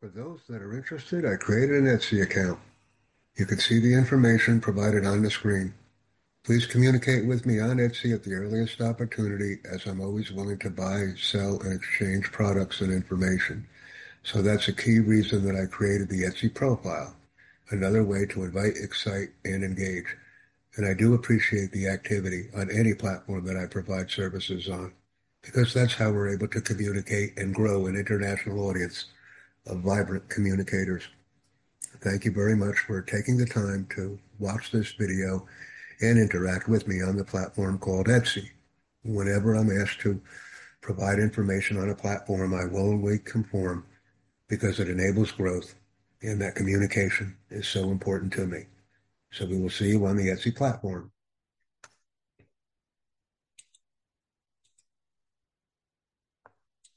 For those that are interested, I created an Etsy account. You can see the information provided on the screen. Please communicate with me on Etsy at the earliest opportunity as I'm always willing to buy, sell, and exchange products and information. So that's a key reason that I created the Etsy profile, another way to invite, excite, and engage. And I do appreciate the activity on any platform that I provide services on because that's how we're able to communicate and grow an international audience of vibrant communicators. Thank you very much for taking the time to watch this video and interact with me on the platform called Etsy. Whenever I'm asked to provide information on a platform, I willingly conform because it enables growth and that communication is so important to me. So we will see you on the Etsy platform.